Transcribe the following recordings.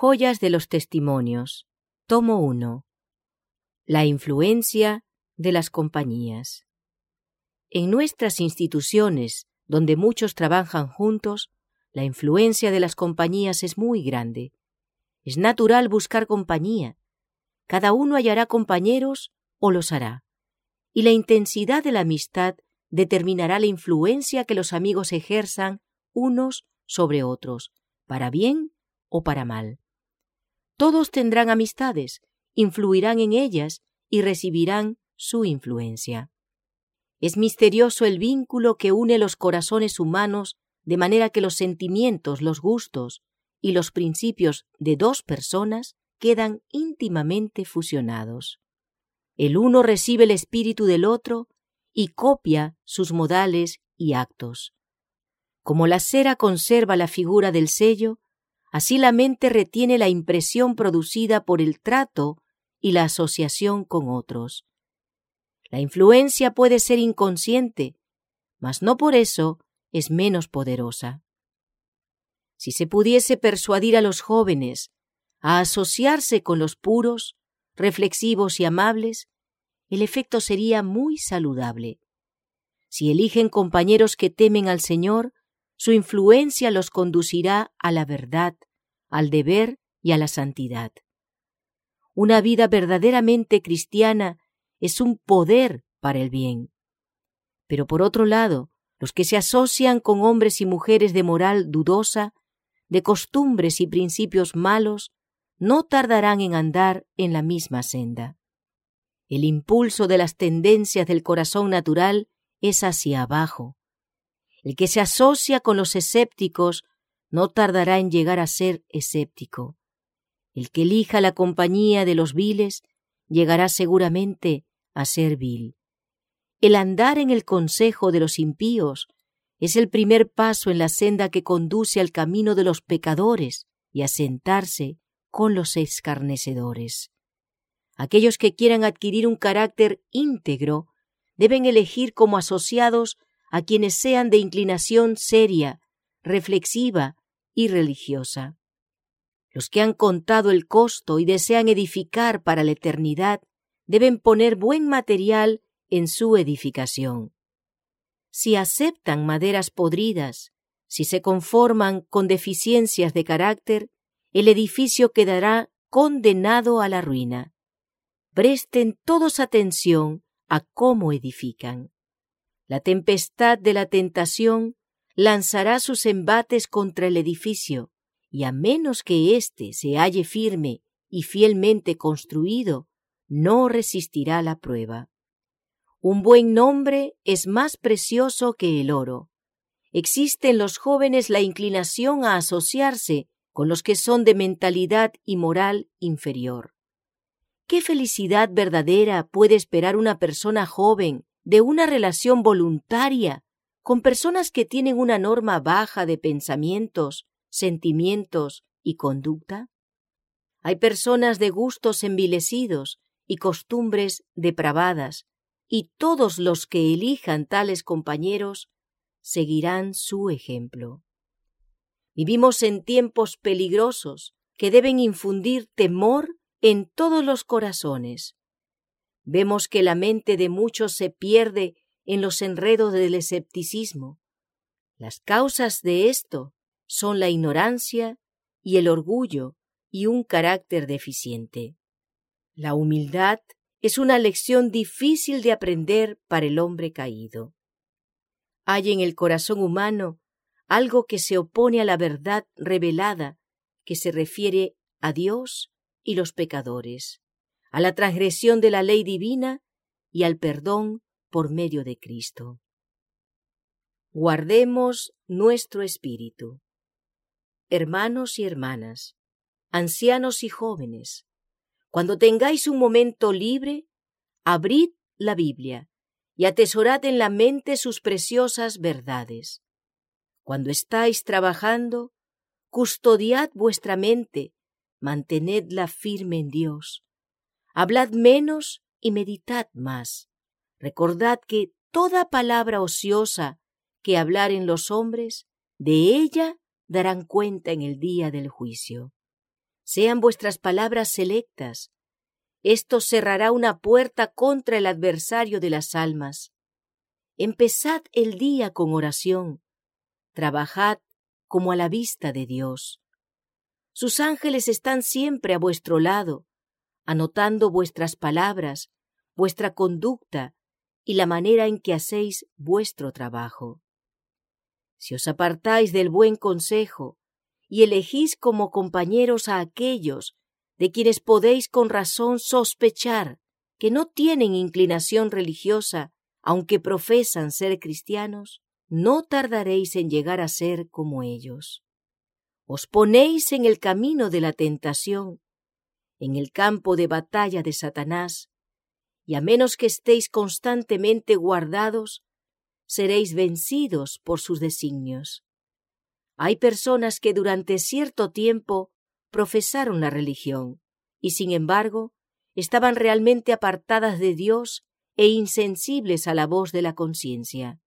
Joyas de los Testimonios. Tomo 1. La influencia de las compañías. En nuestras instituciones, donde muchos trabajan juntos, la influencia de las compañías es muy grande. Es natural buscar compañía. Cada uno hallará compañeros o los hará. Y la intensidad de la amistad determinará la influencia que los amigos ejerzan unos sobre otros, para bien o para mal. Todos tendrán amistades, influirán en ellas y recibirán su influencia. Es misterioso el vínculo que une los corazones humanos de manera que los sentimientos, los gustos y los principios de dos personas quedan íntimamente fusionados. El uno recibe el espíritu del otro y copia sus modales y actos. Como la cera conserva la figura del sello, Así la mente retiene la impresión producida por el trato y la asociación con otros. La influencia puede ser inconsciente, mas no por eso es menos poderosa. Si se pudiese persuadir a los jóvenes a asociarse con los puros, reflexivos y amables, el efecto sería muy saludable. Si eligen compañeros que temen al Señor, su influencia los conducirá a la verdad, al deber y a la santidad. Una vida verdaderamente cristiana es un poder para el bien. Pero por otro lado, los que se asocian con hombres y mujeres de moral dudosa, de costumbres y principios malos, no tardarán en andar en la misma senda. El impulso de las tendencias del corazón natural es hacia abajo, el que se asocia con los escépticos no tardará en llegar a ser escéptico. El que elija la compañía de los viles llegará seguramente a ser vil. El andar en el consejo de los impíos es el primer paso en la senda que conduce al camino de los pecadores y a sentarse con los escarnecedores. Aquellos que quieran adquirir un carácter íntegro deben elegir como asociados a quienes sean de inclinación seria, reflexiva y religiosa. Los que han contado el costo y desean edificar para la eternidad deben poner buen material en su edificación. Si aceptan maderas podridas, si se conforman con deficiencias de carácter, el edificio quedará condenado a la ruina. Presten todos atención a cómo edifican. La tempestad de la tentación lanzará sus embates contra el edificio, y a menos que éste se halle firme y fielmente construido, no resistirá la prueba. Un buen nombre es más precioso que el oro. Existe en los jóvenes la inclinación a asociarse con los que son de mentalidad y moral inferior. ¿Qué felicidad verdadera puede esperar una persona joven de una relación voluntaria con personas que tienen una norma baja de pensamientos, sentimientos y conducta? Hay personas de gustos envilecidos y costumbres depravadas, y todos los que elijan tales compañeros seguirán su ejemplo. Vivimos en tiempos peligrosos que deben infundir temor en todos los corazones, Vemos que la mente de muchos se pierde en los enredos del escepticismo. Las causas de esto son la ignorancia y el orgullo y un carácter deficiente. La humildad es una lección difícil de aprender para el hombre caído. Hay en el corazón humano algo que se opone a la verdad revelada que se refiere a Dios y los pecadores a la transgresión de la ley divina y al perdón por medio de Cristo. Guardemos nuestro espíritu. Hermanos y hermanas, ancianos y jóvenes, cuando tengáis un momento libre, abrid la Biblia y atesorad en la mente sus preciosas verdades. Cuando estáis trabajando, custodiad vuestra mente, mantenedla firme en Dios Hablad menos y meditad más. Recordad que toda palabra ociosa que hablaren los hombres, de ella darán cuenta en el día del juicio. Sean vuestras palabras selectas. Esto cerrará una puerta contra el adversario de las almas. Empezad el día con oración. Trabajad como a la vista de Dios. Sus ángeles están siempre a vuestro lado, anotando vuestras palabras, vuestra conducta y la manera en que hacéis vuestro trabajo. Si os apartáis del buen consejo y elegís como compañeros a aquellos de quienes podéis con razón sospechar que no tienen inclinación religiosa, aunque profesan ser cristianos, no tardaréis en llegar a ser como ellos. Os ponéis en el camino de la tentación, en el campo de batalla de Satanás, y a menos que estéis constantemente guardados, seréis vencidos por sus designios. Hay personas que durante cierto tiempo profesaron la religión, y sin embargo estaban realmente apartadas de Dios e insensibles a la voz de la conciencia.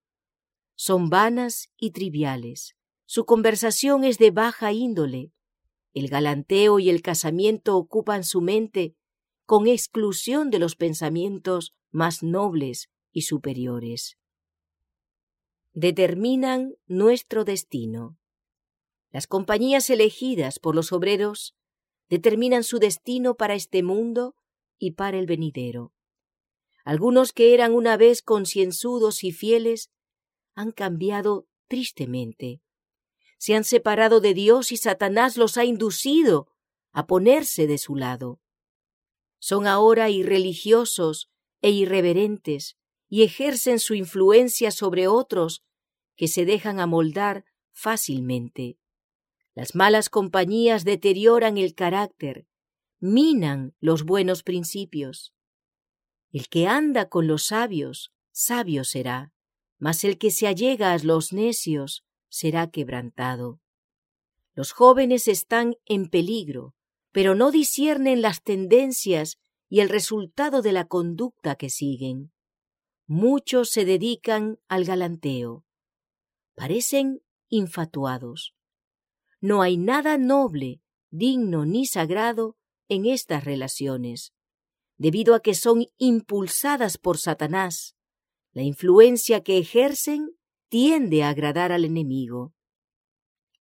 Son vanas y triviales. Su conversación es de baja índole. El galanteo y el casamiento ocupan su mente con exclusión de los pensamientos más nobles y superiores. Determinan nuestro destino. Las compañías elegidas por los obreros determinan su destino para este mundo y para el venidero. Algunos que eran una vez concienzudos y fieles han cambiado tristemente. Se han separado de Dios y Satanás los ha inducido a ponerse de su lado son ahora irreligiosos e irreverentes y ejercen su influencia sobre otros que se dejan amoldar fácilmente. Las malas compañías deterioran el carácter, minan los buenos principios. El que anda con los sabios, sabio será, mas el que se allega a los necios será quebrantado. Los jóvenes están en peligro, pero no disciernen las tendencias y el resultado de la conducta que siguen. Muchos se dedican al galanteo. Parecen infatuados. No hay nada noble, digno ni sagrado en estas relaciones, debido a que son impulsadas por Satanás. La influencia que ejercen tiende a agradar al enemigo.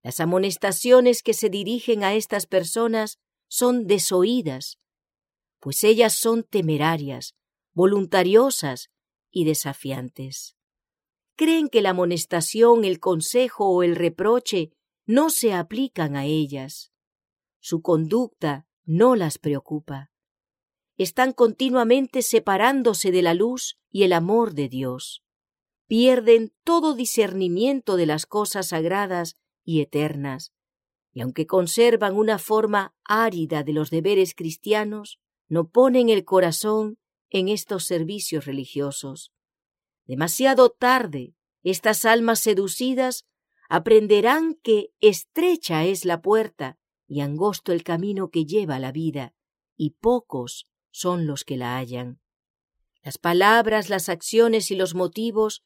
Las amonestaciones que se dirigen a estas personas son desoídas, pues ellas son temerarias, voluntariosas y desafiantes. Creen que la amonestación, el consejo o el reproche no se aplican a ellas. Su conducta no las preocupa. Están continuamente separándose de la luz y el amor de Dios. Pierden todo discernimiento de las cosas sagradas y eternas y aunque conservan una forma árida de los deberes cristianos, no ponen el corazón en estos servicios religiosos. Demasiado tarde, estas almas seducidas aprenderán que estrecha es la puerta y angosto el camino que lleva la vida, y pocos son los que la hallan. Las palabras, las acciones y los motivos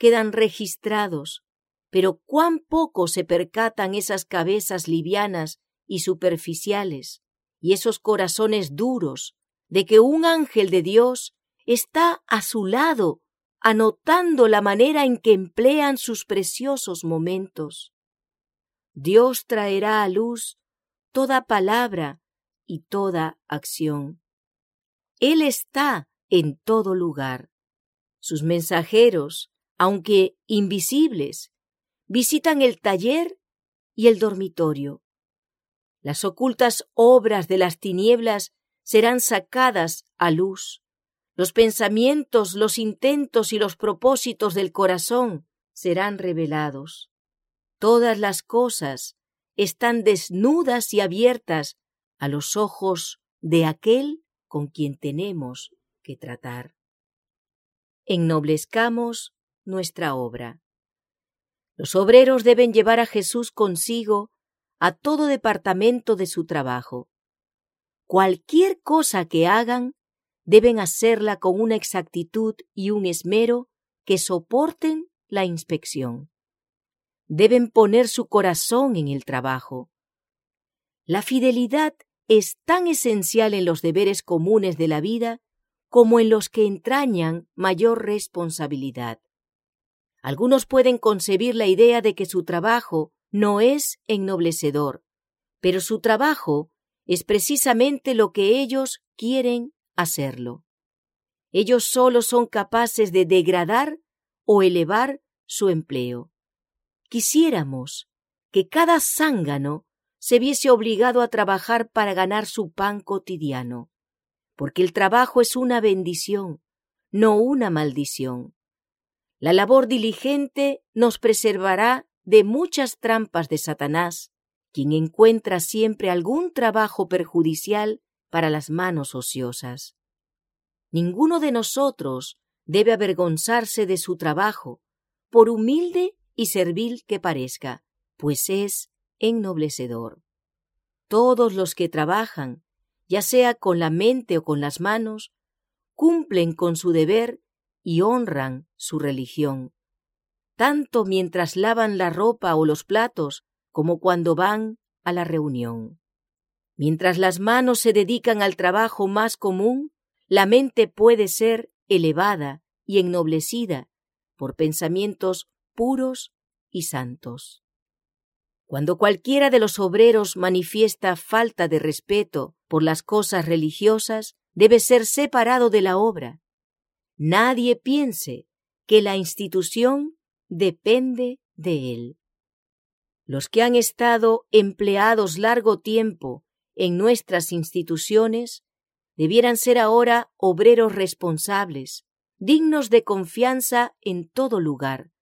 quedan registrados pero cuán poco se percatan esas cabezas livianas y superficiales y esos corazones duros de que un ángel de Dios está a su lado anotando la manera en que emplean sus preciosos momentos. Dios traerá a luz toda palabra y toda acción. Él está en todo lugar. Sus mensajeros, aunque invisibles, visitan el taller y el dormitorio. Las ocultas obras de las tinieblas serán sacadas a luz. Los pensamientos, los intentos y los propósitos del corazón serán revelados. Todas las cosas están desnudas y abiertas a los ojos de aquel con quien tenemos que tratar. Ennoblezcamos nuestra obra. Los obreros deben llevar a Jesús consigo a todo departamento de su trabajo. Cualquier cosa que hagan, deben hacerla con una exactitud y un esmero que soporten la inspección. Deben poner su corazón en el trabajo. La fidelidad es tan esencial en los deberes comunes de la vida como en los que entrañan mayor responsabilidad. Algunos pueden concebir la idea de que su trabajo no es ennoblecedor, pero su trabajo es precisamente lo que ellos quieren hacerlo. Ellos solo son capaces de degradar o elevar su empleo. Quisiéramos que cada zángano se viese obligado a trabajar para ganar su pan cotidiano, porque el trabajo es una bendición, no una maldición. La labor diligente nos preservará de muchas trampas de Satanás, quien encuentra siempre algún trabajo perjudicial para las manos ociosas. Ninguno de nosotros debe avergonzarse de su trabajo, por humilde y servil que parezca, pues es ennoblecedor. Todos los que trabajan, ya sea con la mente o con las manos, cumplen con su deber y honran su religión, tanto mientras lavan la ropa o los platos como cuando van a la reunión. Mientras las manos se dedican al trabajo más común, la mente puede ser elevada y ennoblecida por pensamientos puros y santos. Cuando cualquiera de los obreros manifiesta falta de respeto por las cosas religiosas, debe ser separado de la obra. Nadie piense que la institución depende de él. Los que han estado empleados largo tiempo en nuestras instituciones debieran ser ahora obreros responsables, dignos de confianza en todo lugar,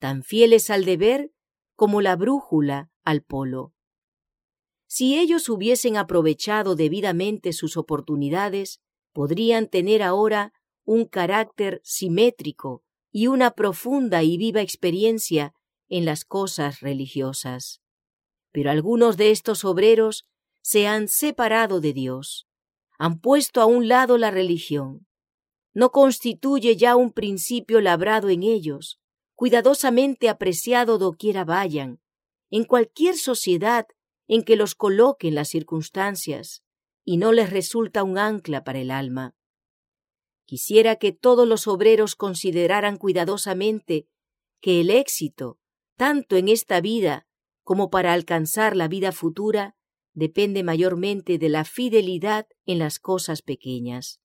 tan fieles al deber como la brújula al polo. Si ellos hubiesen aprovechado debidamente sus oportunidades, podrían tener ahora un carácter simétrico y una profunda y viva experiencia en las cosas religiosas. Pero algunos de estos obreros se han separado de Dios, han puesto a un lado la religión. No constituye ya un principio labrado en ellos, cuidadosamente apreciado doquiera vayan, en cualquier sociedad en que los coloquen las circunstancias, y no les resulta un ancla para el alma. Quisiera que todos los obreros consideraran cuidadosamente que el éxito, tanto en esta vida como para alcanzar la vida futura, depende mayormente de la fidelidad en las cosas pequeñas.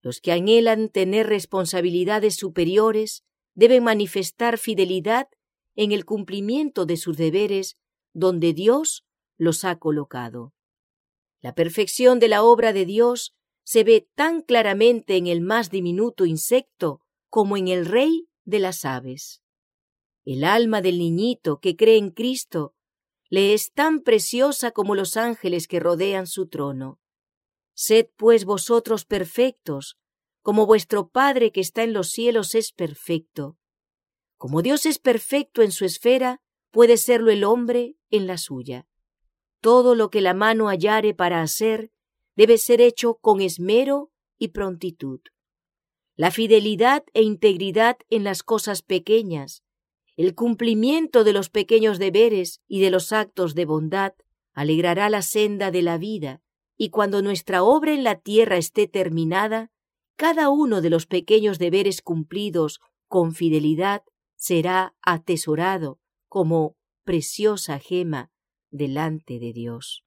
Los que anhelan tener responsabilidades superiores deben manifestar fidelidad en el cumplimiento de sus deberes donde Dios los ha colocado. La perfección de la obra de Dios se ve tan claramente en el más diminuto insecto como en el rey de las aves. El alma del niñito que cree en Cristo le es tan preciosa como los ángeles que rodean su trono. Sed pues vosotros perfectos, como vuestro Padre que está en los cielos es perfecto. Como Dios es perfecto en su esfera, puede serlo el hombre en la suya. Todo lo que la mano hallare para hacer, debe ser hecho con esmero y prontitud. La fidelidad e integridad en las cosas pequeñas, el cumplimiento de los pequeños deberes y de los actos de bondad alegrará la senda de la vida, y cuando nuestra obra en la tierra esté terminada, cada uno de los pequeños deberes cumplidos con fidelidad será atesorado como preciosa gema delante de Dios.